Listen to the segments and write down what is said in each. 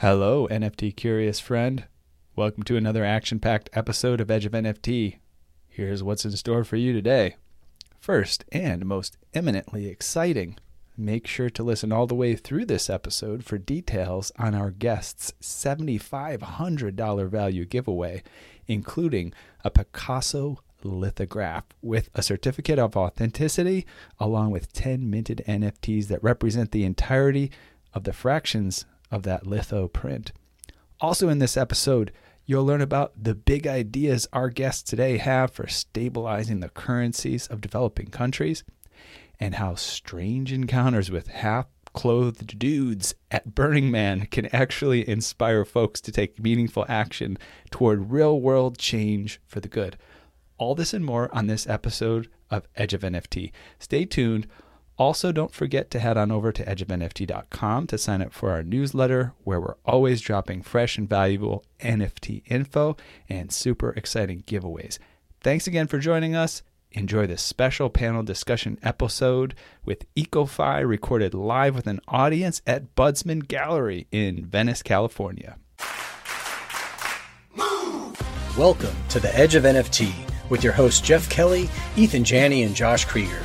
Hello, NFT curious friend. Welcome to another action packed episode of Edge of NFT. Here's what's in store for you today. First, and most eminently exciting, make sure to listen all the way through this episode for details on our guest's $7,500 value giveaway, including a Picasso lithograph with a certificate of authenticity, along with 10 minted NFTs that represent the entirety of the fractions of that litho print. Also, in this episode, you'll learn about the big ideas our guests today have for stabilizing the currencies of developing countries and how strange encounters with half clothed dudes at Burning Man can actually inspire folks to take meaningful action toward real world change for the good. All this and more on this episode of Edge of NFT. Stay tuned. Also, don't forget to head on over to edgeofnft.com to sign up for our newsletter, where we're always dropping fresh and valuable NFT info and super exciting giveaways. Thanks again for joining us. Enjoy this special panel discussion episode with EcoFi recorded live with an audience at Budsman Gallery in Venice, California. Welcome to the Edge of NFT with your hosts Jeff Kelley, Eathan Janney, and Josh Kriger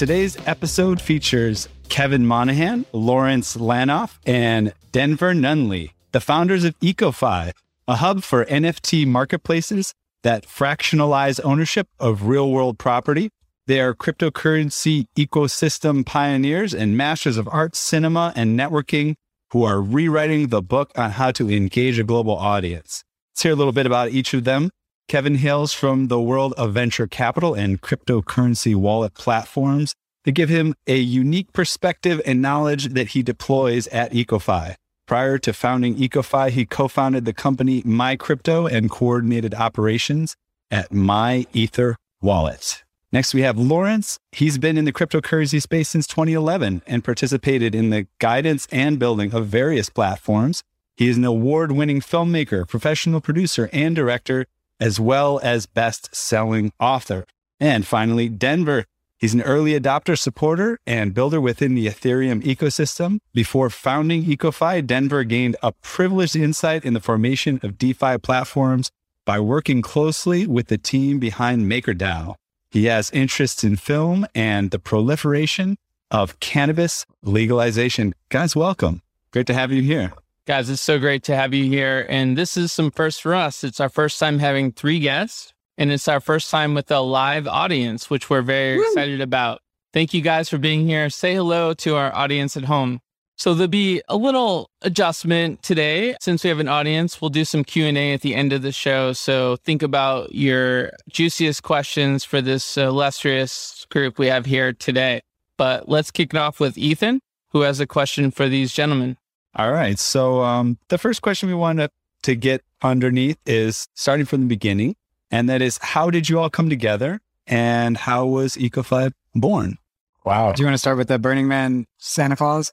Today's episode features Kevin Monahan, Lawrence Lanoff, and Denver Nunly, the founders of EcoFi, a hub for NFT marketplaces that fractionalize ownership of real world property. They are cryptocurrency ecosystem pioneers and masters of art, cinema, and networking who are rewriting the book on how to engage a global audience. Let's hear a little bit about each of them. Kevin hails from the world of venture capital and cryptocurrency wallet platforms that give him a unique perspective and knowledge that he deploys at EcoFi. Prior to founding EcoFi, he co founded the company MyCrypto and coordinated operations at MyEther Wallet. Next, we have Lawrence. He's been in the cryptocurrency space since 2011 and participated in the guidance and building of various platforms. He is an award winning filmmaker, professional producer, and director, as well as best selling author. And finally, Denver. He's an early adopter supporter and builder within the Ethereum ecosystem. Before founding EcoFi, Denver gained a privileged insight in the formation of DeFi platforms by working closely with the team behind MakerDAO. He has interests in film and the proliferation of cannabis legalization. Guys, welcome. Great to have you here. Guys, it's so great to have you here. And this is some first for us. It's our first time having three guests and it's our first time with a live audience, which we're very Woo! excited about. Thank you guys for being here. Say hello to our audience at home. So there'll be a little adjustment today since we have an audience. We'll do some Q&A at the end of the show. So think about your juiciest questions for this illustrious group we have here today. But let's kick it off with Eathan, who has a question for these gentlemen. All right. So um, the first question we want to, to get underneath is starting from the beginning. And that is, how did you all come together and how was EcoFi born? Wow. Do you want to start with the Burning Man Santa Claus?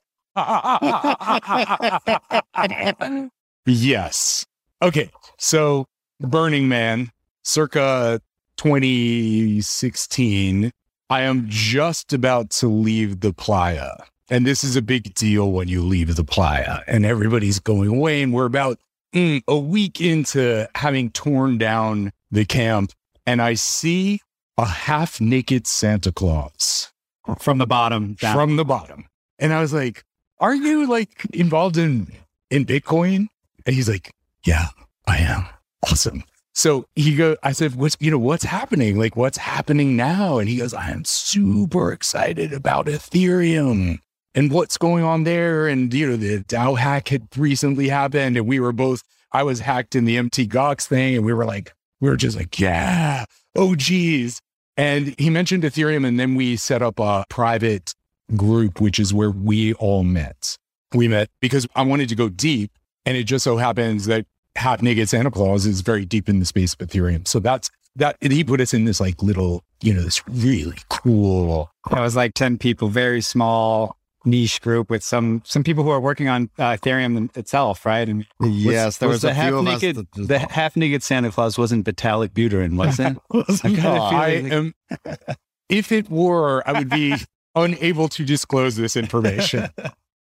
yes. Okay. So, Burning Man, circa 2016, I am just about to leave the playa. And this is a big deal when you leave the playa and everybody's going away. And we're about mm, a week into having torn down the camp and I see a half naked Santa Claus from the bottom down. from the bottom. And I was like, are you like involved in, in Bitcoin? And he's like, yeah, I am. Awesome. So he go, I said, what's, you know, what's happening? Like, what's happening now? And he goes, I am super excited about Ethereum and what's going on there. And, you know, the DAO hack had recently happened and we were both, I was hacked in the Mt. Gox thing and we were like, we were just like, yeah, oh, geez. And he mentioned Ethereum. And then we set up a private group, which is where we all met. We met because I wanted to go deep. And it just so happens that Half Naked Santa Claus is very deep in the space of Ethereum. So that's that he put us in this like little, you know, this really cool. It was like 10 people, very small niche group with some some people who are working on uh, Ethereum itself, right? And yes, there was, the a half few of us. naked that- the half naked Santa Claus wasn't Vitalik Buterin, was it? I kinda No, I like- am. If it were, I would be unable to disclose this information.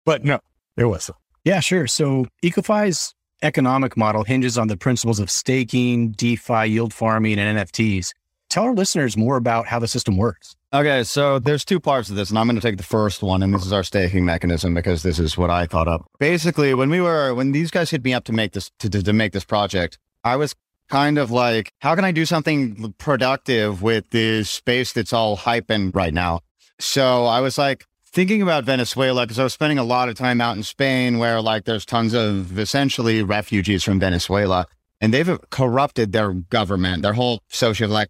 But no, there wasn't. Yeah, sure. So EcoFi's economic model hinges on the principles of staking, DeFi, yield farming, and NFTs. Tell our listeners more about how the system works. Okay, so there's two parts of this, and I'm going to take the first one, and this is our staking mechanism because this is what I thought up. Basically, when we were when these guys hit me up to make this to, to, to make this project, I was kind of like, how can I do something productive with this space that's all hyping right now? So I was like thinking about Venezuela because I was spending a lot of time out in Spain where like there's tons of essentially refugees from Venezuela and they've corrupted their government. Their whole social like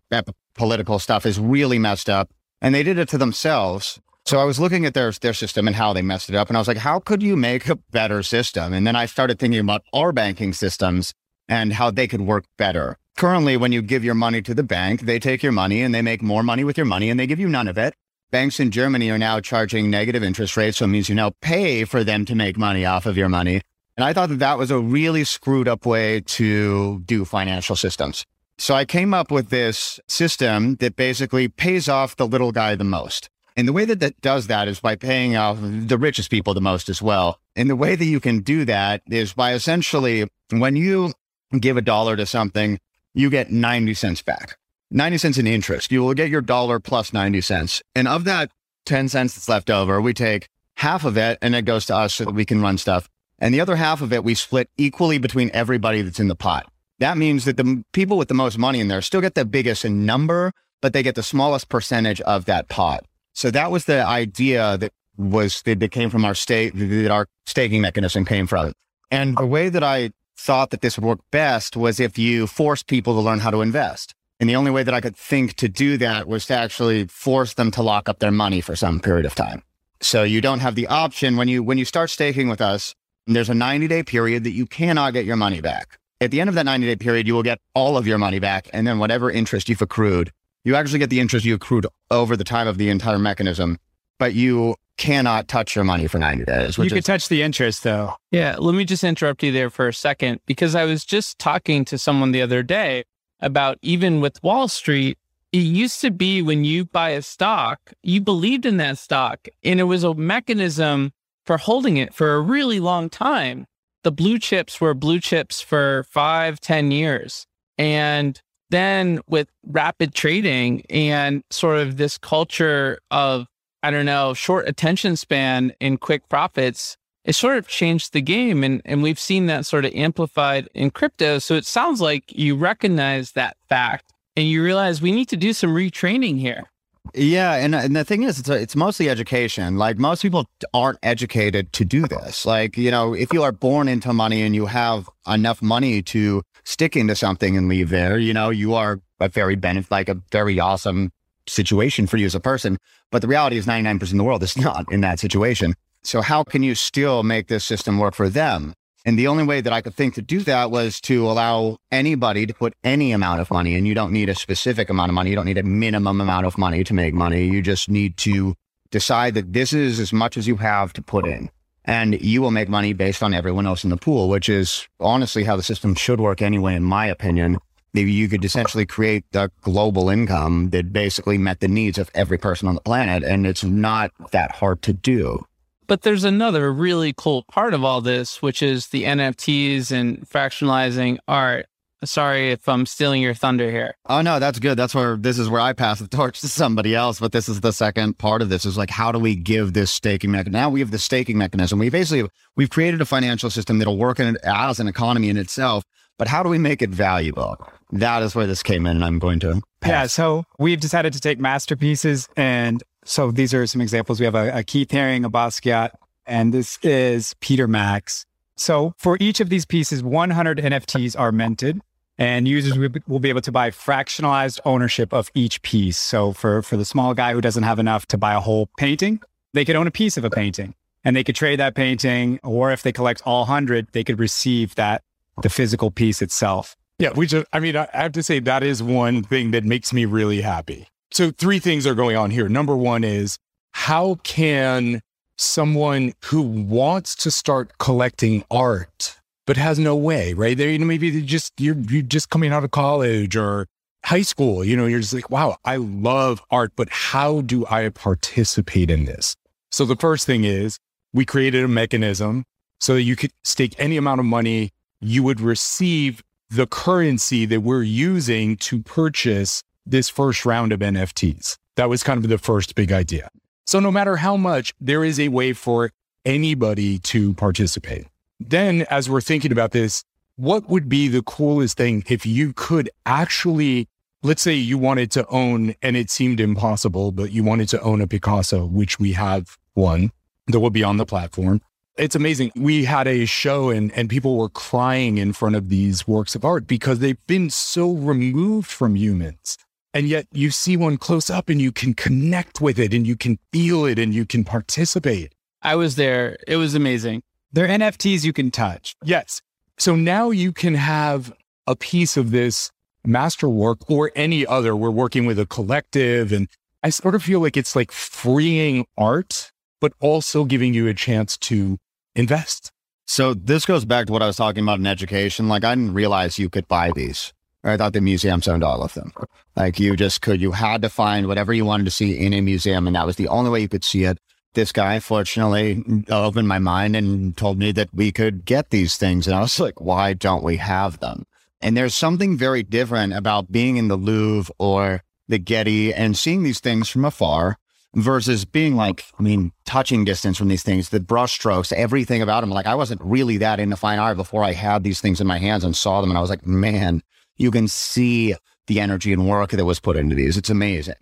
political stuff is really messed up and they did it to themselves. So I was looking at their their system and how they messed it up, and I was like, how could you make a better system? And then I started thinking about our banking systems and how they could work better. Currently, when you give your money to the bank, they take your money and they make more money with your money and they give you none of it. Banks in Germany are now charging negative interest rates, so it means you now pay for them to make money off of your money. And I thought that that was a really screwed up way to do financial systems. So I came up with this system that basically pays off the little guy the most. And the way that that does that is by paying off the richest people the most as well. And the way that you can do that is by essentially when you give a dollar to something, you get 90 cents back. 90 cents in interest. You will get your dollar plus 90 cents. And of that 10 cents that's left over, we take half of it and it goes to us so that we can run stuff. And the other half of it, we split equally between everybody that's in the pot. That means that the people with the most money in there still get the biggest in number, but they get the smallest percentage of that pot. So that was the idea that was that, came from our state, that our staking mechanism came from. And the way that I thought that this would work best was if you force people to learn how to invest. And the only way that I could think to do that was to actually force them to lock up their money for some period of time. So you don't have the option when you when you start staking with us, there's a 90 day period that you cannot get your money back. At the end of that 90 day period, you will get all of your money back. And then whatever interest you've accrued, you actually get the interest you accrued over the time of the entire mechanism, but you cannot touch your money for 90 days. you Which could is, touch the interest though. Yeah, let me just interrupt you there for a second because I was just talking to someone the other day about even with Wall Street, it used to be when you buy a stock, you believed in that stock and it was a mechanism for holding it for a really long time. The blue chips were blue chips for five, ten years. And then with rapid trading and sort of this culture of, I don't know, short attention span and quick profits, it sort of changed the game. And, and we've seen that sort of amplified in crypto. So it sounds like you recognize that fact and you realize we need to do some retraining here. Yeah, and and the thing is, it's a, it's mostly education. Like most people aren't educated to do this. Like you know, if you are born into money and you have enough money to stick into something and leave there, you know, you are a very benefit, like a very awesome situation for you as a person. But the reality is, ninety nine percent of the world is not in that situation. So how can you still make this system work for them? And the only way that I could think to do that was to allow anybody to put any amount of money. And you don't need a specific amount of money. You don't need a minimum amount of money to make money. You just need to decide that this is as much as you have to put in. And you will make money based on everyone else in the pool, which is honestly how the system should work anyway, in my opinion. Maybe you could essentially create a global income that basically met the needs of every person on the planet. And it's not that hard to do. But there's another really cool part of all this, which is the NFTs and fractionalizing art. Sorry if I'm stealing your thunder here. Oh no, that's good. That's where this is where I pass the torch to somebody else. But this is the second part of this is like how do we give this staking mechanism? Now we have the staking mechanism. We basically we've created a financial system that'll work in as an economy in itself. But how do we make it valuable? That is where this came in, and I'm going to pass. Yeah, so we've decided to take masterpieces, and so these are some examples. We have a, a Keith Haring, a Basquiat, and this is Peter Max. So for each of these pieces, 100 NFTs are minted, and users will be- able to buy fractionalized ownership of each piece. So for for the small guy who doesn't have enough to buy a whole painting, they could own a piece of a painting, and they could trade that painting. Or if they collect all 100, they could receive that the physical piece itself. Yeah, which I mean, I have to say that is one thing that makes me really happy. So, three things are going on here. Number one is how can someone who wants to start collecting art but has no way, right? They maybe they just you're you're just coming out of college or high school, you know, you're just like, wow, I love art, but how do I participate in this? So the first thing is we created a mechanism so that you could stake any amount of money, you would receive the currency that we're using to purchase this first round of NFTs. That was kind of the first big idea. So no matter how much, there is a way for anybody to participate. Then, as we're thinking about this, what would be the coolest thing if you could actually, let's say you wanted to own, and it seemed impossible, but you wanted to own a Picasso, which we have one that will be on the platform. It's amazing. We had a show and, and people were crying in front of these works of art because they've been so removed from humans. And yet you see one close up and you can connect with it and you can feel it and you can participate. I was there. It was amazing. They're NFTs you can touch. Yes. So now you can have a piece of this masterwork or any other. We're working with a collective. And I sort of feel like it's like freeing art, but also giving you a chance to invest. So this goes back to what I was talking about in education. Like I didn't realize you could buy these. I thought the museums owned all of them. Like you just could, you had to find whatever you wanted to see in a museum, and that was the only way you could see it. This guy, fortunately, opened my mind and told me that we could get these things. And I was like, why don't we have them? And there's something very different about being in the Louvre or the Getty and seeing these things from afar versus being like, I mean, touching distance from these things, the brushstrokes, everything about them. Like I wasn't really that into fine art before I had these things in my hands and saw them. And I was like, man, you can see the energy and work that was put into these. It's amazing.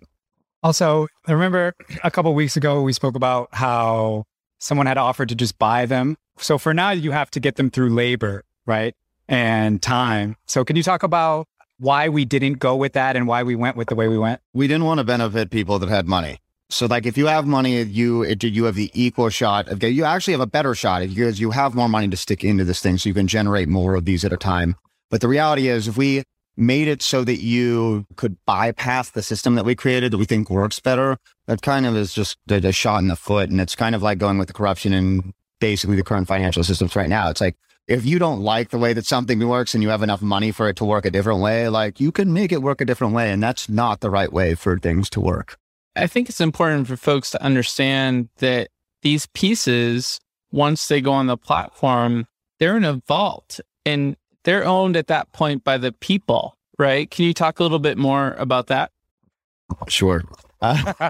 Also, I remember a couple weeks ago we spoke about how someone had offered to just buy them. So for now, you have to get them through labor, right? And time. So can you talk about why we didn't go with that and why we went with the way we went? We didn't want to benefit people that had money. So like if you have money, you it, you have the equal shot of getting, you actually have a better shot because you have more money to stick into this thing, so you can generate more of these at a time. But the reality is, if we made it so that you could bypass the system that we created that we think works better, that kind of is just a, a shot in the foot. And it's kind of like going with the corruption in basically the current financial systems right now. It's like if you don't like the way that something works and you have enough money for it to work a different way, like you can make it work a different way. And that's not the right way for things to work. I think it's important for folks to understand that these pieces, once they go on the platform, they're in a vault and they're owned at that point by the people, right? Can you talk a little bit more about that? Sure. Uh,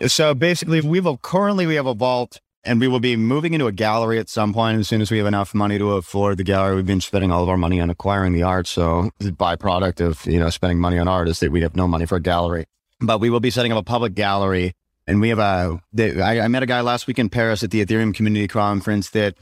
so basically, we've currently we have a vault, and we will be moving into a gallery at some point as soon as we have enough money to afford the gallery. We've been spending all of our money on acquiring the art, so the byproduct of you know spending money on art is that we have no money for a gallery but we will be setting up a public gallery. And we have a, the, I, I, met a guy last week in Paris at the Ethereum Community Conference that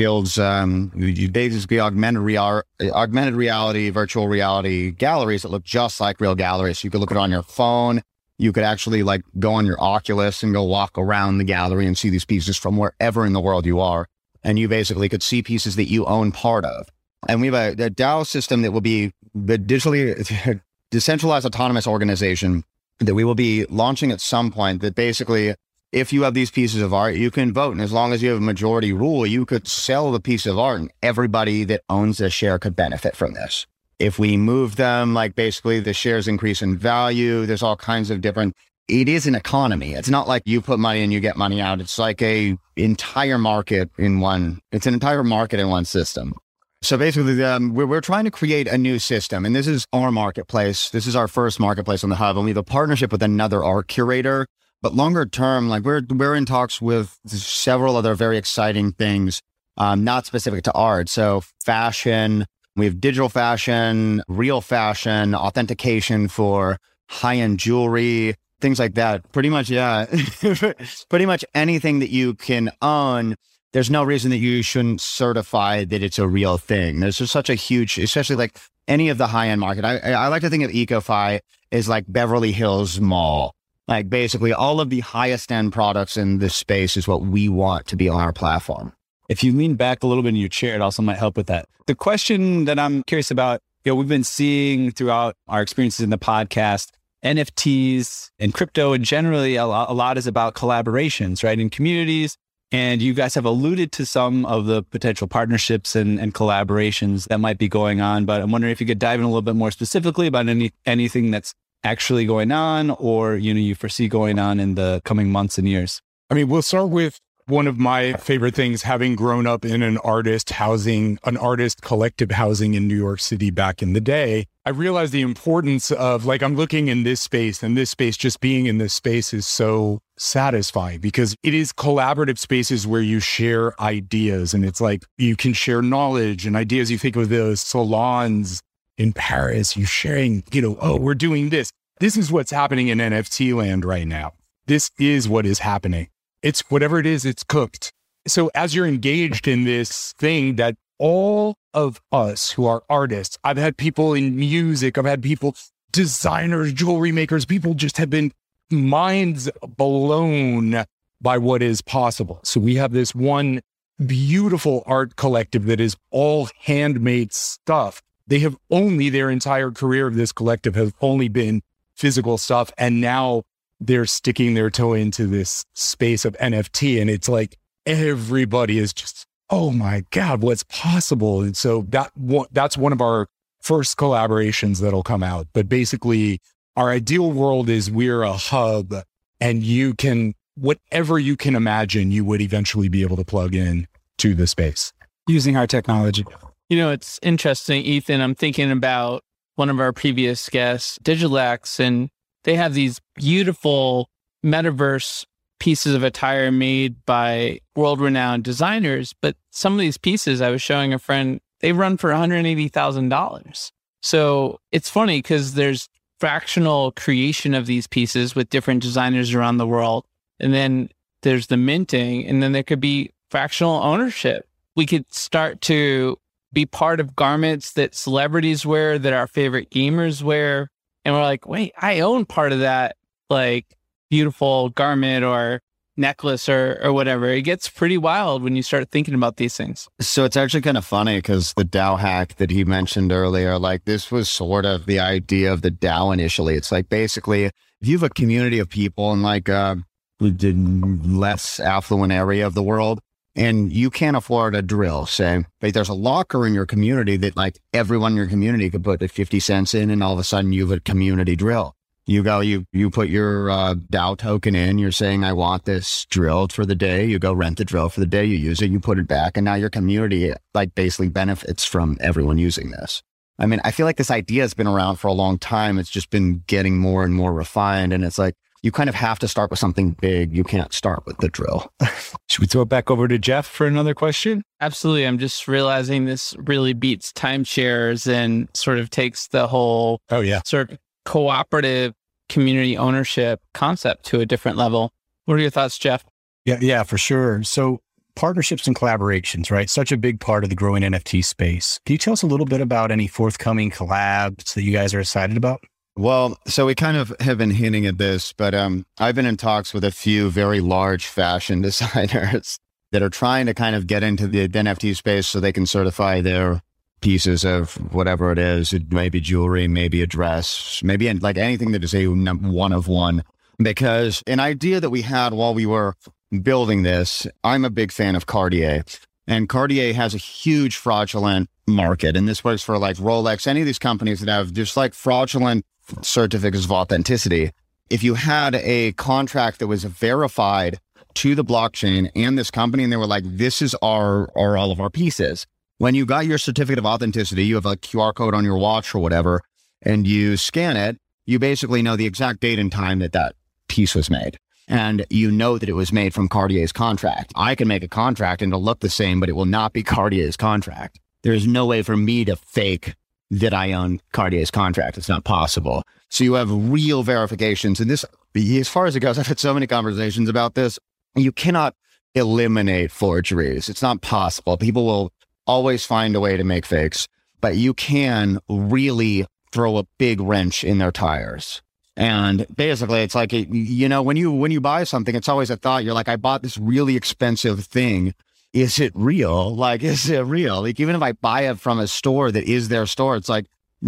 builds um, basically augmented, real, augmented reality, virtual reality galleries that look just like real galleries. So you could look at it on your phone. You could actually like go on your Oculus and go walk around the gallery and see these pieces from wherever in the world you are. And you basically could see pieces that you own part of. And we have a, a DAO system that will be the digitally decentralized autonomous organization that we will be launching at some point that basically if you have these pieces of art, you can vote. And as long as you have a majority rule, you could sell the piece of art and everybody that owns a share could benefit from this. If we move them, like basically the shares increase in value, there's all kinds of different, it is an economy. It's not like you put money and you get money out. It's like a entire market in one, it's an entire market in one system. So basically, um, we're, we're trying to create a new system, and this is our marketplace. This is our first marketplace on the hub, and we have a partnership with another art curator. But longer term, like we're we're in talks with several other very exciting things, um, not specific to art. So fashion, we have digital fashion, real fashion, authentication for high end jewelry, things like that. Pretty much, yeah, pretty much anything that you can own there's no reason that you shouldn't certify that it's a real thing. There's just such a huge, especially like any of the high end market. I, I like to think of EcoFi as like Beverly Hills Mall. Like basically all of the highest end products in this space is what we want to be on our platform. if you lean back a little bit in your chair, it also might help with that. The question that I'm curious about, you know, we've been seeing throughout our experiences in the podcast, NFTs and crypto, and generally a lot, a lot is about collaborations, right? In communities. And you guys have alluded to some of the potential partnerships and, and collaborations that might be going on. But I'm wondering if you could dive in a little bit more specifically about any anything that's actually going on or you know you foresee going on in the coming months and years. I mean, we'll start with one of my favorite things having grown up in an artist housing, an artist collective housing in New York City back in the day. I realized the importance of like, I'm looking in this space and this space, just being in this space is so satisfying because it is collaborative spaces where you share ideas and it's like you can share knowledge and ideas. You think of those salons in Paris, you're sharing, you know, oh, we're doing this. This is what's happening in NFT land right now. This is what is happening. It's whatever it is, it's cooked. So as you're engaged in this thing that all of us who are artists, I've had people in music, I've had people, designers, jewelry makers, people just have been minds blown by what is possible. So we have this one beautiful art collective that is all handmade stuff. They have only their entire career of this collective has only been physical stuff. And now they're sticking their toe into this space of NFT. And it's like everybody is just, oh my God, what's possible? And so that that's one of our first collaborations that'll come out. But basically, our ideal world is we're a hub and you can, whatever you can imagine, you would eventually be able to plug in to the space using our technology. You know, it's interesting, Eathan. I'm thinking about one of our previous guests, Digitalax, and they have these beautiful metaverse pieces of attire made by world renowned designers. But some of these pieces I was showing a friend, they run for $180,000. So it's funny because there's fractional creation of these pieces with different designers around the world. And then there's the minting, and then there could be fractional ownership. We could start to be part of garments that celebrities wear, that our favorite gamers wear, and we're like, wait, I own part of that like beautiful garment or necklace or or whatever. It gets pretty wild when you start thinking about these things. So it's actually kind of funny because the DAO hack that he mentioned earlier, like this was sort of the idea of the DAO initially. It's like basically if you have a community of people in like uh, a less affluent area of the world, and you can't afford a drill, say, but there's a locker in your community that like everyone in your community could put 50 cents in and all of a sudden you have a community drill. You go, you, you put your uh, DAO token in, you're saying, I want this drilled for the day. You go rent the drill for the day, you use it, you put it back. And now your community like basically benefits from everyone using this. I mean, I feel like this idea has been around for a long time. It's just been getting more and more refined. And it's like, you kind of have to start with something big. You can't start with the drill. Should we throw it back over to Jeff for another question? Absolutely. I'm just realizing this really beats timeshares and sort of takes the whole oh yeah sort of cooperative community ownership concept to a different level. What are your thoughts, Jeff? Yeah, yeah, for sure. So partnerships and collaborations, right? Such a big part of the growing NFT space. Can you tell us a little bit about any forthcoming collabs that you guys are excited about? Well, so we kind of have been hinting at this, but um, I've been in talks with a few very large fashion designers that are trying to kind of get into the NFT space so they can certify their pieces of whatever it is. It may be jewelry, maybe a dress, maybe like anything that is a one of one. Because an idea that we had while we were building this, I'm a big fan of Cartier. And Cartier has a huge fraudulent market. And this works for like Rolex, any of these companies that have just like fraudulent certificates of authenticity. If you had a contract that was verified to the blockchain and this company, and they were like, this is our, our all of our pieces. When you got your certificate of authenticity, you have a QR code on your watch or whatever, and you scan it, you basically know the exact date and time that that piece was made. And you know that it was made from Cartier's contract. I can make a contract and it'll look the same, but it will not be Cartier's contract. There's no way for me to fake that I own Cartier's contract. It's not possible. So you have real verifications. And this, as far as it goes, I've had so many conversations about this. You cannot eliminate forgeries. It's not possible. People will always find a way to make fakes, but you can really throw a big wrench in their tires. And basically, it's like, you know, when you, when you buy something, it's always a thought. You're like, I bought this really expensive thing is it real? Like, is it real? Like, even if I buy it from a store that is their store, it's like,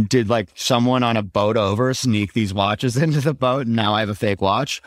did like someone on a boat over sneak these watches into the boat and now I have a fake watch?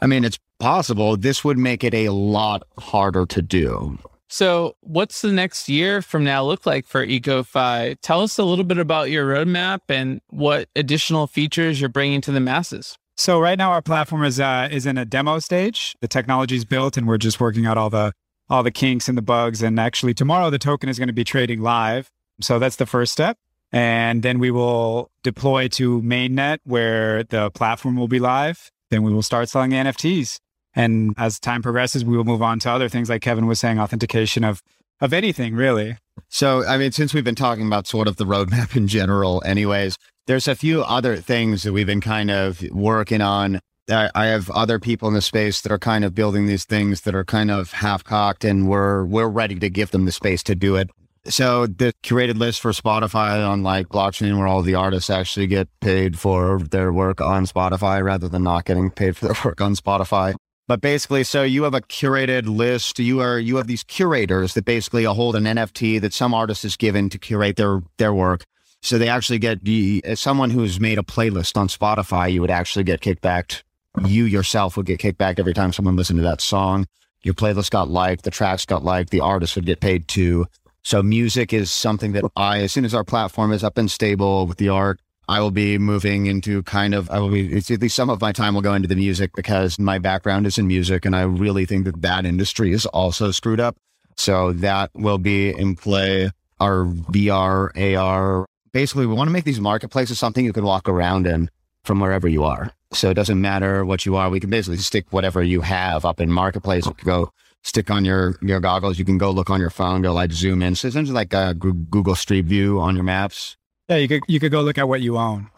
I mean, it's possible. This would make it a lot harder to do. So, what's the next year from now look like for EcoFi? Tell us a little bit about your roadmap and what additional features you're bringing to the masses. So right now our platform is uh, is in a demo stage. The technology is built, and we're just working out all the all the kinks and the bugs. And actually, tomorrow the token is going to be trading live. So that's the first step. And then we will deploy to mainnet where the platform will be live. Then we will start selling the NFTs. And as time progresses, we will move on to other things like Kevin was saying, authentication of of anything really. So, I mean, since we've been talking about sort of the roadmap in general, anyways, there's a few other things that we've been kind of working on. I, I have other people in the space that are kind of building these things that are kind of half cocked, and we're we're ready to give them the space to do it. So the curated list for Spotify on like blockchain, where all the artists actually get paid for their work on Spotify rather than not getting paid for their work on Spotify. But basically, so you have a curated list. You are you have these curators that basically hold an NFT that some artist is given to curate their their work. So they actually get the as someone who's made a playlist on Spotify, you would actually get kickbacked. You yourself would get kicked back every time someone listened to that song. Your playlist got liked, the tracks got liked, the artist would get paid too. So music is something that I, as soon as our platform is up and stable with the art, I will be moving into kind of, I will be, at least some of my time will go into the music because my background is in music. And I really think that that industry is also screwed up. So that will be in play. Our VR, AR, basically we want to make these marketplaces something you can walk around in from wherever you are. So it doesn't matter what you are. We can basically stick whatever you have up in marketplace. You can go stick on your, your goggles. You can go look on your phone, go like zoom in. So it's essentially like a Google Street View on your maps. Yeah, you could you could go look at what you own.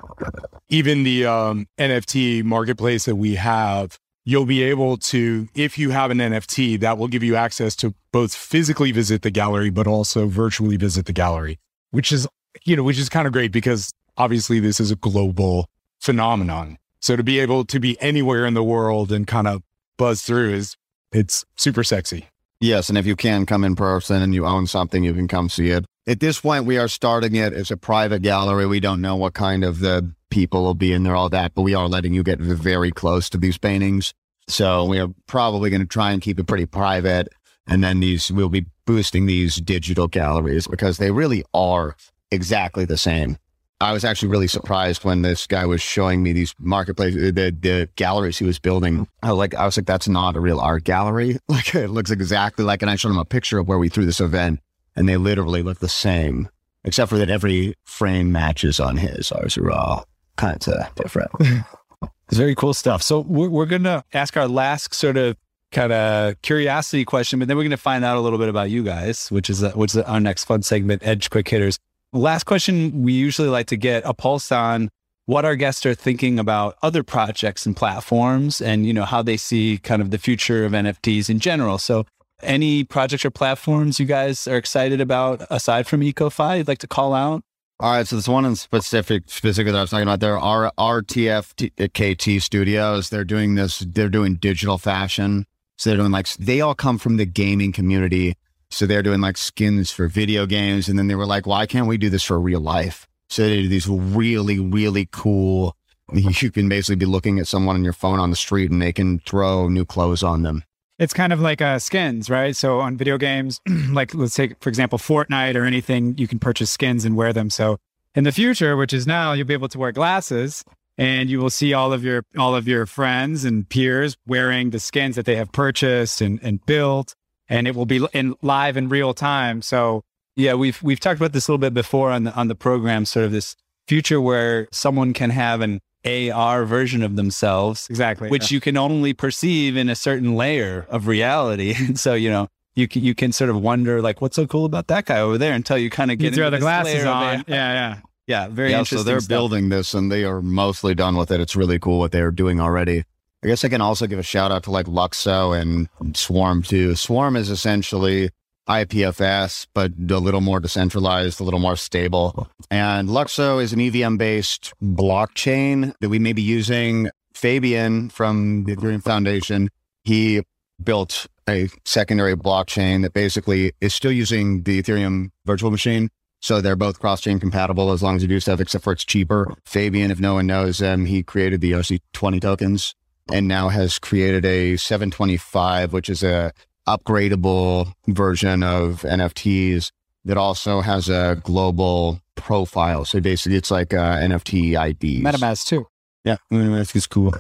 Even the um, NFT marketplace that we have, you'll be able to, if you have an NFT, that will give you access to both physically visit the gallery, but also virtually visit the gallery, which is you know, which is kind of great because obviously this is a global phenomenon. So to be able to be anywhere in the world and kind of buzz through is it's super sexy. Yes, and if you can come in person and you own something, you can come see it. At this point, we are starting it as a private gallery. We don't know what kind of the people will be in there, all that, but we are letting you get very close to these paintings. So we are probably going to try and keep it pretty private. And then these, we'll be boosting these digital galleries because they really are exactly the same. I was actually really surprised when this guy was showing me these marketplace, the, the galleries he was building. I was like, I was like, that's not a real art gallery. Like it looks exactly like, and I showed him a picture of where we threw this event and they literally look the same, except for that every frame matches on his. Ours are all kind of different. it's very cool stuff. So we're, we're going to ask our last sort of kind of curiosity question, but then we're going to find out a little bit about you guys, which is, uh, which is our next fun segment, Edge Quick Hitters. Last question we usually like to get a pulse on what our guests are thinking about other projects and platforms and you know how they see kind of the future of NFTs in general. So any projects or platforms you guys are excited about aside from EcoFi you'd like to call out? All right, so this one in specific, specifically that I was talking about, there are RTF KT uh, Studios. They're doing this. They're doing digital fashion. So they're doing like they all come from the gaming community. So they're doing like skins for video games. And then they were like, why can't we do this for real life? So they do these really, really cool. You can basically be looking at someone on your phone on the street and they can throw new clothes on them. It's kind of like uh, skins, right? So on video games, like let's take, for example, Fortnite or anything, you can purchase skins and wear them. So in the future, which is now, you'll be able to wear glasses and you will see all of your all of your friends and peers wearing the skins that they have purchased and, and built and it will be in live in real time. So yeah, we've we've talked about this a little bit before on the on the program, sort of this future where someone can have an AR version of themselves, exactly, which yeah. you can only perceive in a certain layer of reality. And so you know you can you can sort of wonder like what's so cool about that guy over there until you kind of get you throw the glasses on. Yeah, yeah. Yeah, very yeah, interesting. So they're stuff. building this and they are mostly done with it. It's really cool what they're doing already. I guess I can also give a shout out to like LUKSO and Swarm too. Swarm is essentially IPFS, but a little more decentralized, a little more stable. And LUKSO is an EVM based blockchain that we may be using. Fabian from the Ethereum Foundation, he built a secondary blockchain that basically is still using the Ethereum virtual machine. So they're both cross chain compatible as long as you do stuff, except for it's cheaper. Fabian, if no one knows him, he created the ERC20 tokens and now has created a 725, which is a upgradable version of NFTs that also has a global profile. So basically, it's like uh, NFT ID. MetaMask too. Yeah, MetaMask is cool.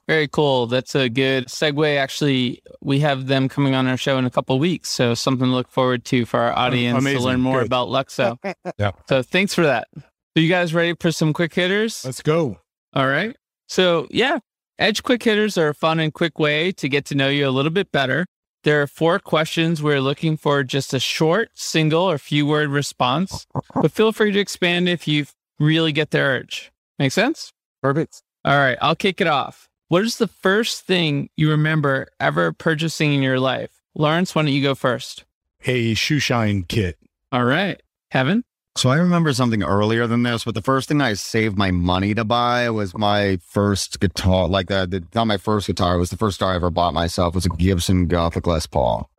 Very cool. That's a good segue. Actually, we have them coming on our show in a couple weeks. So something to look forward to for our audience Amazing. to learn more Good. about LUKSO. Yeah. So thanks for that. So you guys ready for some quick hitters? Let's go. All right. So yeah, Edge quick hitters are a fun and quick way to get to know you a little bit better. There are four questions. We're looking for just a short, single, or few word response, but feel free to expand if you really get the urge. Make sense? Perfect. All right, I'll kick it off. What is the first thing you remember ever purchasing in your life? Lawrence, why don't you go first? A shoe shine kit. All right. Kevin? So I remember something earlier than this, but the first thing I saved my money to buy was my first guitar. Like the, the not my first guitar, it was the first guitar I ever bought myself. Was a Gibson Gothic Les Paul.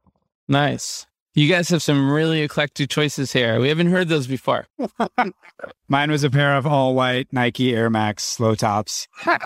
Nice. You guys have some really eclectic choices here. We haven't heard those before. Mine was a pair of all white Nike Air Max low tops. All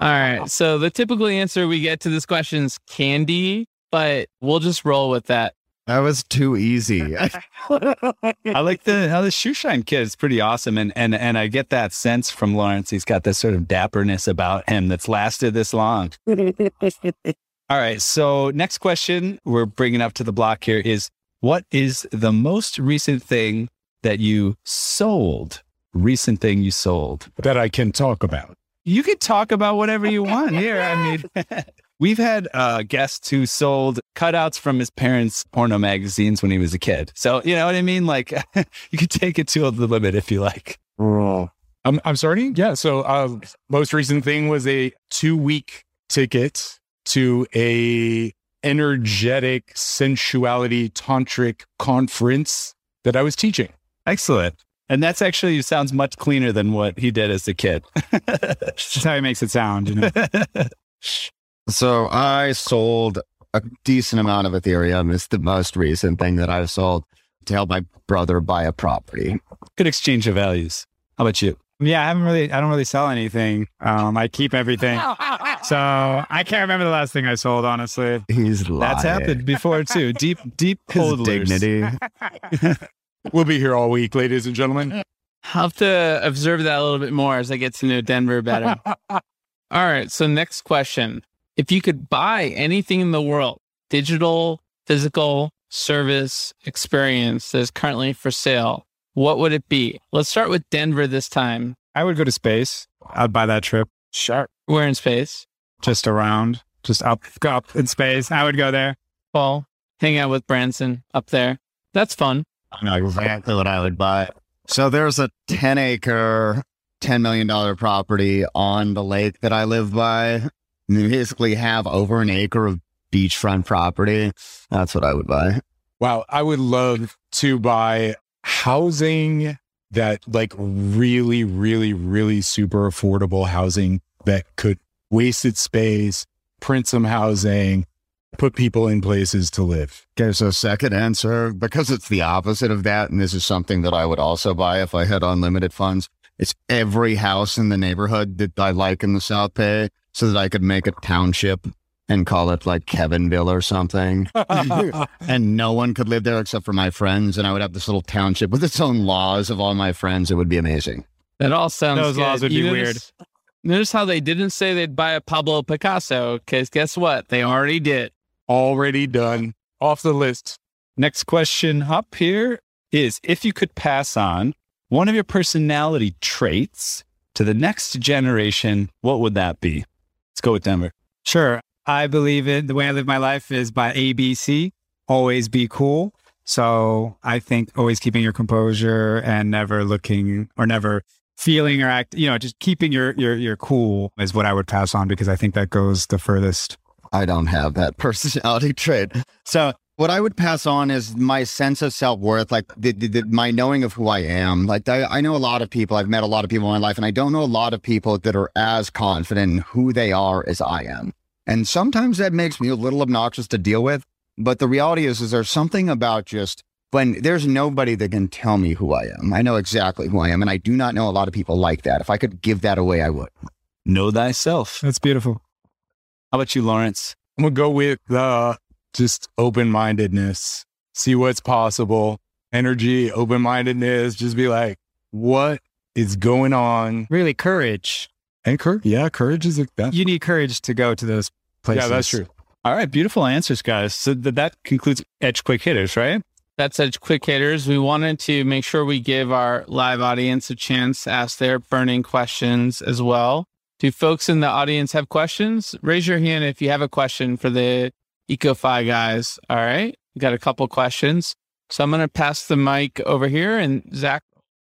right. So the typical answer we get to this question is candy, but we'll just roll with that. That was too easy. I like the how the shoe shine kid is pretty awesome, and and and I get that sense from Lawrence. He's got this sort of dapperness about him that's lasted this long. All right, so next question we're bringing up to the block here is: What is the most recent thing that you sold? Recent thing you sold? that I can talk about. You could talk about whatever you want here. I mean, we've had uh, guests who sold cutouts from his parents' porno magazines when he was a kid. So, you know what I mean? Like, you could take it to the limit if you like. I'm I'm starting. Yeah. So, uh, most recent thing was a two week ticket to a energetic sensuality tantric conference that I was teaching. Excellent. And that's actually sounds much cleaner than what he did as a kid. That's how he makes it sound. You know? so I sold a decent amount of Ethereum. It's the most recent thing that I've sold to help my brother buy a property. Good exchange of values. How about you? yeah, I haven't really. I don't really sell anything. Um, I keep everything. So I can't remember the last thing I sold. Honestly, He's lying. That's happened before too. Deep, deep His dignity. We'll be here all week, ladies and gentlemen. I'll have to observe that a little bit more as I get to know Denver better. All right. So, next question. If you could buy anything in the world, digital, physical, service, experience that is currently for sale, what would it be? Let's start with Denver this time. I would go to space. I'd buy that trip. Sure. We're in space. Just around, just up, go up in space. I would go there. Paul, hang out with Branson up there. That's fun. I know exactly what I would buy. So there's a 10 acre, $10 million property on the lake that I live by. You basically have over an acre of beachfront property. That's what I would buy. Wow. I would love to buy housing that like really, really, really super affordable housing that could wasted space, print some housing, put people in places to live. Okay, so second answer, because it's the opposite of that, and this is something that I would also buy if I had unlimited funds. It's every house in the neighborhood that I like in the South Bay so that I could make a township and call it like Kevinville or something. and no one could live there except for my friends. And I would have this little township with its own laws of all my friends. It would be amazing. That all sounds Those good. laws would You be notice- Notice how they didn't say they'd buy a Pablo Picasso because guess what? They already did. Already done. Off the list. Next question up here is if you could pass on one of your personality traits to the next generation, what would that be? Let's go with Denver. Sure. I believe it. The way I live my life is by ABC, always be cool. So I think always keeping your composure and never looking or never feeling or act, you know, just keeping your, your, your cool is what I would pass on because I think that goes the furthest. I don't have that personality trait. So what I would pass on is my sense of self worth, like the, the, the- my knowing of who I am. Like I, I know a lot of people. I've met a lot of people in my life, and I don't know a lot of people that are as confident in who they are as I am. And sometimes that makes me a little obnoxious to deal with. But the reality is, is there's something about just when there's nobody that can tell me who I am. I know exactly who I am. And I do not know a lot of people like that. If I could give that away, I would. Know thyself. That's beautiful. How about you, Lawrence? I'm gonna go with uh, just open mindedness. See what's possible. Energy, open mindedness. Just be like, what is going on? Really, courage. And courage. Yeah, courage is a that, You need courage to go to those places. yeah, that's true. All right, beautiful answers, guys. So th- that concludes Edge Quick Hitters, right? That's Edge Quick Hitters. We wanted to make sure we give our live audience a chance to ask their burning questions as well. Do folks in the audience have questions? Raise your hand if you have a question for the EcoFi guys. All right. We got a couple questions. So I'm going to pass the mic over here and Zach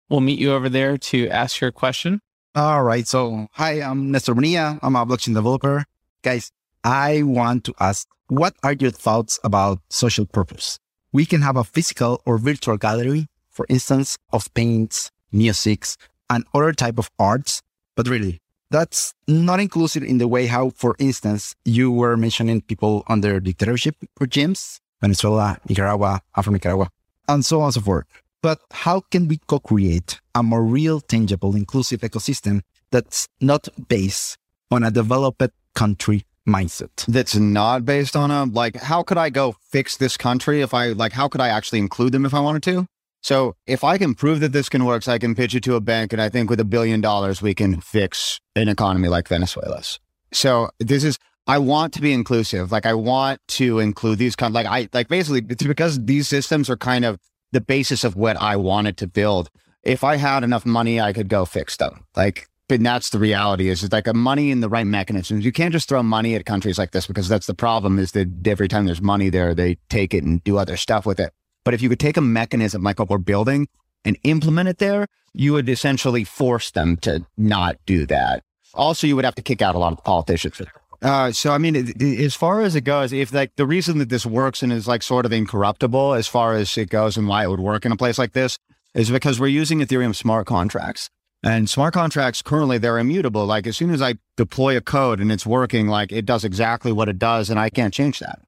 will meet you over there to ask your question. All right. So, hi, I'm Nestor Bonilla. I'm a blockchain developer. Guys, I want to ask what are your thoughts about social purpose? We can have a physical or virtual gallery, for instance, of paints, musics, and other type of arts. But really, that's not inclusive in the way how, for instance, you were mentioning people under dictatorship regimes, Venezuela, Nicaragua, Afro Nicaragua, and so on and so forth. But how can we co-create a more real, tangible, inclusive ecosystem that's not based on a developed country mindset? That's not based on a, like, how could I go fix this country if I, like, how could I actually include them if I wanted to? So if I can prove that this can work, so I can pitch it to a bank. And I think with a billion dollars, we can fix an economy like Venezuela's. So this is, I want to be inclusive. Like I want to include these kind like I like basically because these systems are kind of the basis of what I wanted to build. If I had enough money, I could go fix them. Like, but that's the reality is it's like a money in the right mechanisms. You can't just throw money at countries like this because that's the problem is that every time there's money there, they take it and do other stuff with it. But if you could take a mechanism like what we're building and implement it there, you would essentially force them to not do that. Also, you would have to kick out a lot of politicians. Uh, so I mean, it, it- as far as it goes, if like the reason that this works and is like sort of incorruptible as far as it goes and why it would work in a place like this is because we're using Ethereum smart contracts. And smart contracts currently they're immutable. Like as soon as I deploy a code and it's working, like it does exactly what it does, and I can't change that.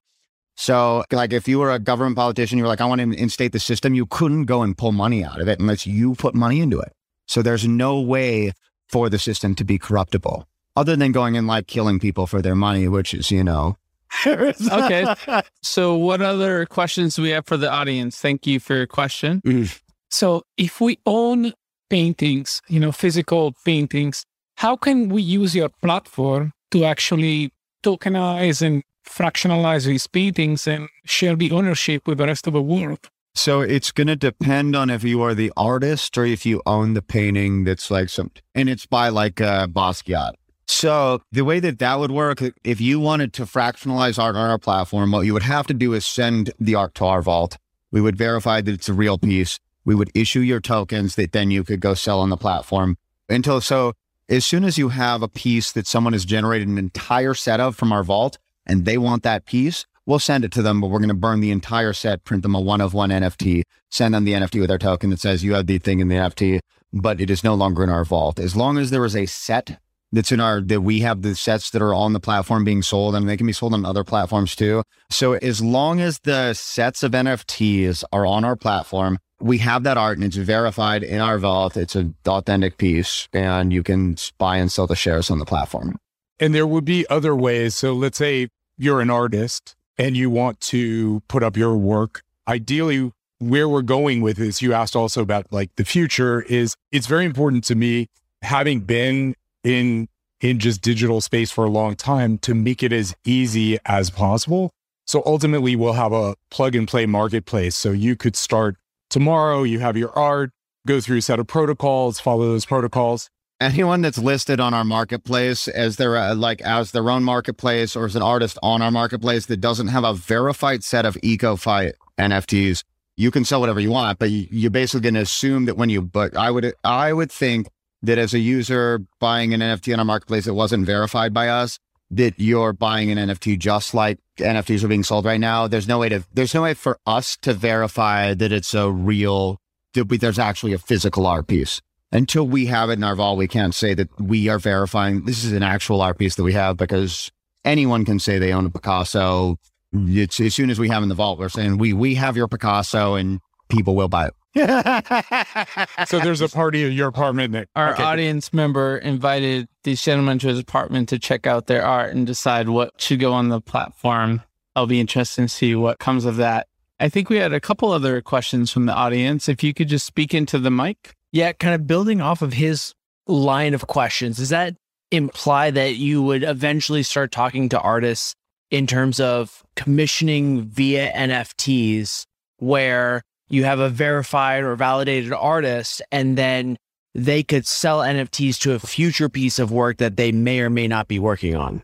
So, like, if you were a government politician, you were like, I want to instate the system, you couldn't go and pull money out of it unless you put money into it. So, there's no way for the system to be corruptible other than going and like killing people for their money, which is, you know, Okay. So what other questions do we have for the audience? Thank you for your question. Mm. So if we own paintings, you know, physical paintings, how can we use your platform to actually tokenize and fractionalize these paintings and share the ownership with the rest of the world? So it's going to depend on if you are the artist or if you own the painting that's like some, and it's by like uh, Basquiat. So the way that that would work, if you wanted to fractionalize art on our platform, what you would have to do is send the art to our vault. We would verify that it's a real piece. We would issue your tokens that then you could go sell on the platform. Until so, as soon as you have a piece that someone has generated an entire set of from our vault and they want that piece, we'll send it to them, but we're going to burn the entire set, print them a one of one NFT, send them the NFT with our token that says you have the thing in the NFT, but it is no longer in our vault. As long as there is a set that's in our, that we have the sets that are on the platform being sold and they can be sold on other platforms too. So as long as the sets of NFTs are on our platform, we have that art and it's verified in our vault. It's an authentic piece and you can buy and sell the shares on the platform. And there would be other ways. So let's say you're an artist and you want to put up your work. Ideally, where we're going with this, you asked also about like the future is it's very important to me, having been in in just digital space for a long time, to make it as easy as possible. So ultimately, we'll have a plug and play marketplace. So you could start tomorrow, you have your art, go through a set of protocols, follow those protocols, anyone that's listed on our marketplace as their uh, like as their own marketplace or as an artist on our marketplace that doesn't have a verified set of EcoFi NFTs, you can sell whatever you want, but you, you're basically going to assume that when you but I would I would think that as a user buying an NFT on our marketplace that wasn't verified by us, that you're buying an NFT just like NFTs are being sold right now. There's no way to there's no way for us to verify that it's a real there's actually a physical art piece until we have it in our vault, we can't say that we are verifying this is an actual art piece that we have because anyone can say they own a Picasso. It's, as soon as we have in the vault, we're saying we we have your Picasso, and people will buy it. So there's a party at your apartment. That, Our okay. audience member invited these gentlemen to his apartment to check out their art and decide what should go on the platform. I'll be interested to see what comes of that. I think we had a couple other questions from the audience. If you could just speak into the mic. Yeah, kind of building off of his line of questions, does that imply that you would eventually start talking to artists in terms of commissioning via NFTs where you have a verified or validated artist and then they could sell NFTs to a future piece of work that they may or may not be working on?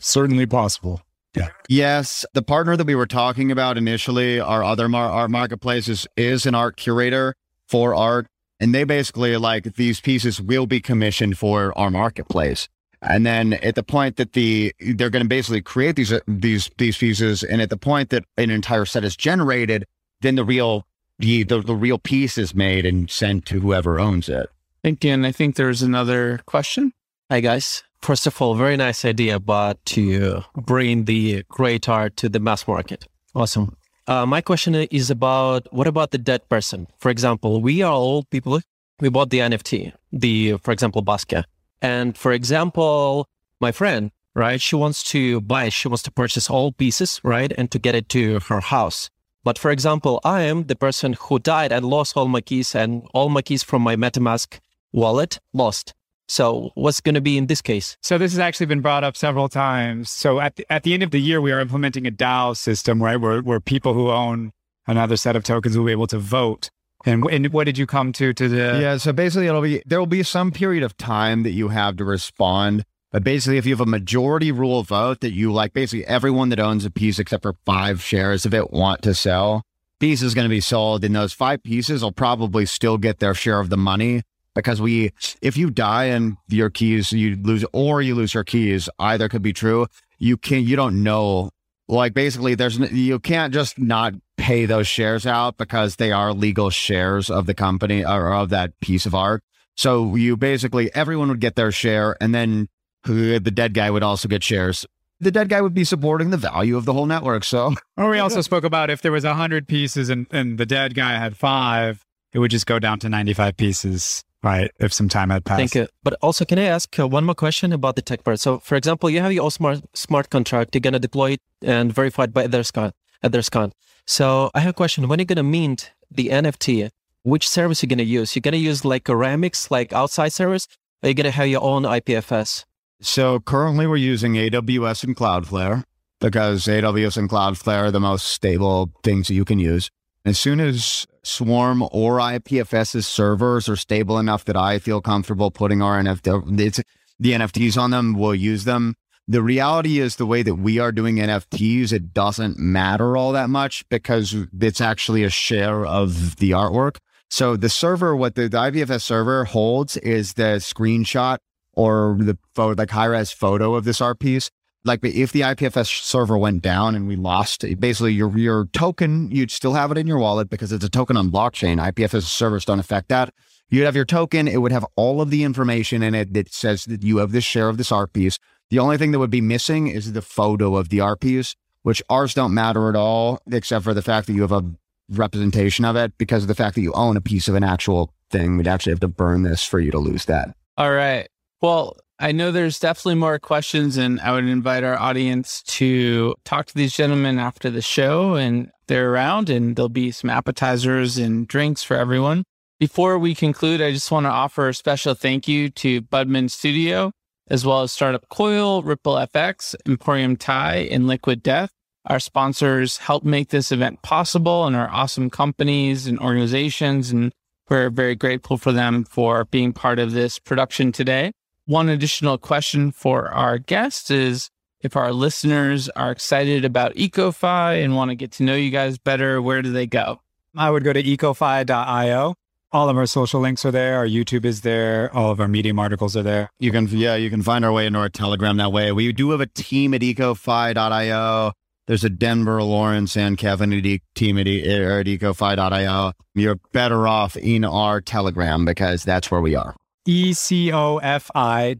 Certainly possible. Yeah. Yes, the partner that we were talking about initially, our other mar- art marketplace is, is an art curator for art, and they basically like these pieces will be commissioned for our marketplace. And then at the point that the they're going to basically create these uh, these these pieces, and at the point that an entire set is generated, then the real the the, the real piece is made and sent to whoever owns it. Thank you. And I think there's another question. Hi, guys. First of all, very nice idea, but to bring the great art to the mass market. Awesome. Uh, my question is about what about the dead person? For example, we are all people. We bought the NFT, the, for example, Basquiat. And for example, my friend, right? She wants to buy, she wants to purchase all pieces, right? And to get it to her house. But for example, I am the person who died and lost all my keys and all my keys from my MetaMask wallet lost. So what's going to be in this case? So this has actually been brought up several times. So at the, at the end of the year, we are implementing a DAO system, right? Where, where people who own another set of tokens will be able to vote. And, and what did you come to to the? Yeah, so basically it'll be there will be some period of time that you have to respond. But basically, if you have a majority rule vote that you like, basically everyone that owns a piece except for five shares of it want to sell, piece is going to be sold. And those five pieces will probably still get their share of the money because we, if you die and your keys, you lose, or you lose your keys, either could be true. You can't, you don't know. Like basically, there's, you can't just not pay those shares out because they are legal shares of the company or of that piece of art. So you basically, everyone would get their share and then the dead guy would also get shares. The dead guy would be supporting the value of the whole network. So Or we also spoke about if there was 100 pieces and, and the dead guy had five, it would just go down to 95 pieces, right? If some time had passed. Thank you. But also, can I ask uh, one more question about the tech part? So, for example, you have your smart smart contract. You're gonna deploy it and verify it by Etherscan. Etherscan. So, I have a question. When you're gonna mint the NFT, which service you're gonna use? You're gonna use like a Ramix, like outside service, or you're gonna have your own IPFS? So currently we're using AWS and Cloudflare because AWS and Cloudflare are the most stable things that you can use. As soon as Swarm or IPFS's servers are stable enough that I feel comfortable putting our NFT, the NFTs on them, we'll use them. The reality is the way that we are doing NFTs, it doesn't matter all that much because it's actually a share of the artwork. So the server, what the, the IPFS server holds is the screenshot or the photo, like high res photo of this art piece. Like if the IPFS server went down and we lost basically your your token, you'd still have it in your wallet because it's a token on blockchain. IPFS servers don't affect that. You'd have your token. It would have all of the information in it that says that you have this share of this art piece. The only thing that would be missing is the photo of the art piece, which ours don't matter at all, except for the fact that you have a representation of it because of the fact that you own a piece of an actual thing. We'd actually have to burn this for you to lose that. All right. Well, I know there's definitely more questions, and I would invite our audience to talk to these gentlemen after the show, and they're around, and there'll be some appetizers and drinks for everyone. Before we conclude, I just want to offer a special thank you to Budman Studio, as well as Startup Coil, Ripple FX, Emporium Thai, and Liquid Death. Our sponsors help make this event possible and are awesome companies and organizations, and we're very grateful for them for being part of this production today. One additional question for our guests is if our listeners are excited about EcoFi and want to get to know you guys better, where do they go? I would go to ecofi.io. All of our social links are there. Our YouTube is there. All of our Medium articles are there. You can, yeah, you can find our way into our Telegram that way. We do have a team at ecofi.io. There's a Denver, Lawrence, and Kevin at team at, e- er, at ecofi.io. You're better off in our Telegram because that's where we are. E ecofi.io,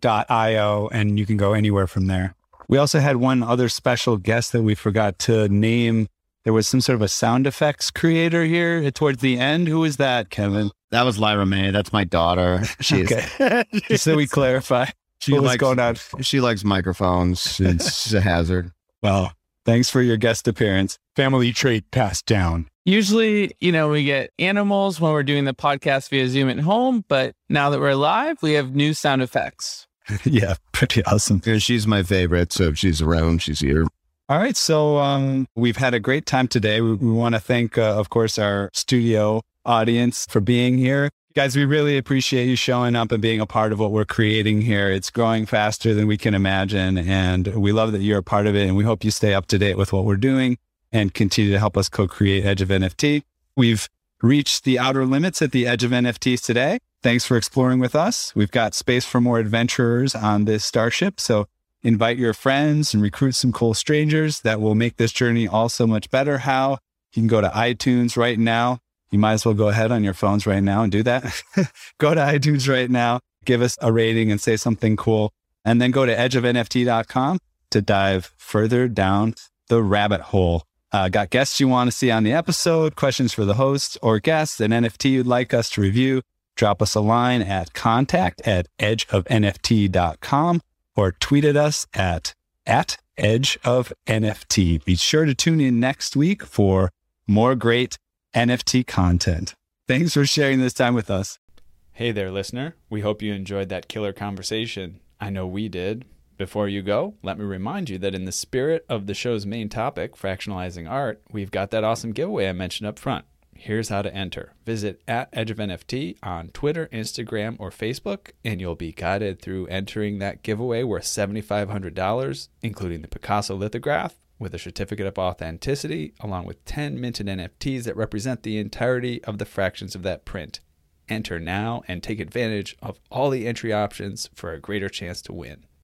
and you can go anywhere from there. We also had one other special guest that we forgot to name. There was some sort of a sound effects creator here towards the end. Who was that, Kevin? That was Lyra May. That's my daughter. She's Okay. Just so we clarify. she what likes going on? she likes microphones. It's a hazard. Well, thanks for your guest appearance. Family trait passed down. Usually, you know, we get animals when we're doing the podcast via Zoom at home, but now that we're live, we have new sound effects. yeah, pretty awesome. Yeah, She's my favorite. So if she's around, she's here. All right. So um, we've had a great time today. We, we want to thank, uh, of course, our studio audience for being here. Guys, we really appreciate you showing up and being a part of what we're creating here. It's growing faster than we can imagine. And we love that you're a part of it. And we hope you stay up to date with what we're doing and continue to help us co create Edge of NFT. We've reached the outer limits at the Edge of NFTs today. Thanks for exploring with us. We've got space for more adventurers on this starship. So invite your friends and recruit some cool strangers that will make this journey all so much better. How? You can go to iTunes right now. You might as well go ahead on your phones right now and do that. go to iTunes right now, give us a rating and say something cool. And then go to edgeofnft.com to dive further down the rabbit hole. Uh, got guests you want to see on the episode, questions for the host or guests, an NFT you'd like us to review, drop us a line at contact at edgeofnft.com or tweet at us at, at edge of NFT. Be sure to tune in next week for more great NFT content. Thanks for sharing this time with us. Hey there, listener. We hope you enjoyed that killer conversation. I know we did. Before you go, let me remind you that in the spirit of the show's main topic, fractionalizing art, we've got that awesome giveaway I mentioned up front. Here's how to enter. Visit at Edge of NFT on Twitter, Instagram, or Facebook, and you'll be guided through entering that giveaway worth $7,500, including the Picasso lithograph, with a certificate of authenticity, along with 10 minted NFTs that represent the entirety of the fractions of that print. Enter now and take advantage of all the entry options for a greater chance to win.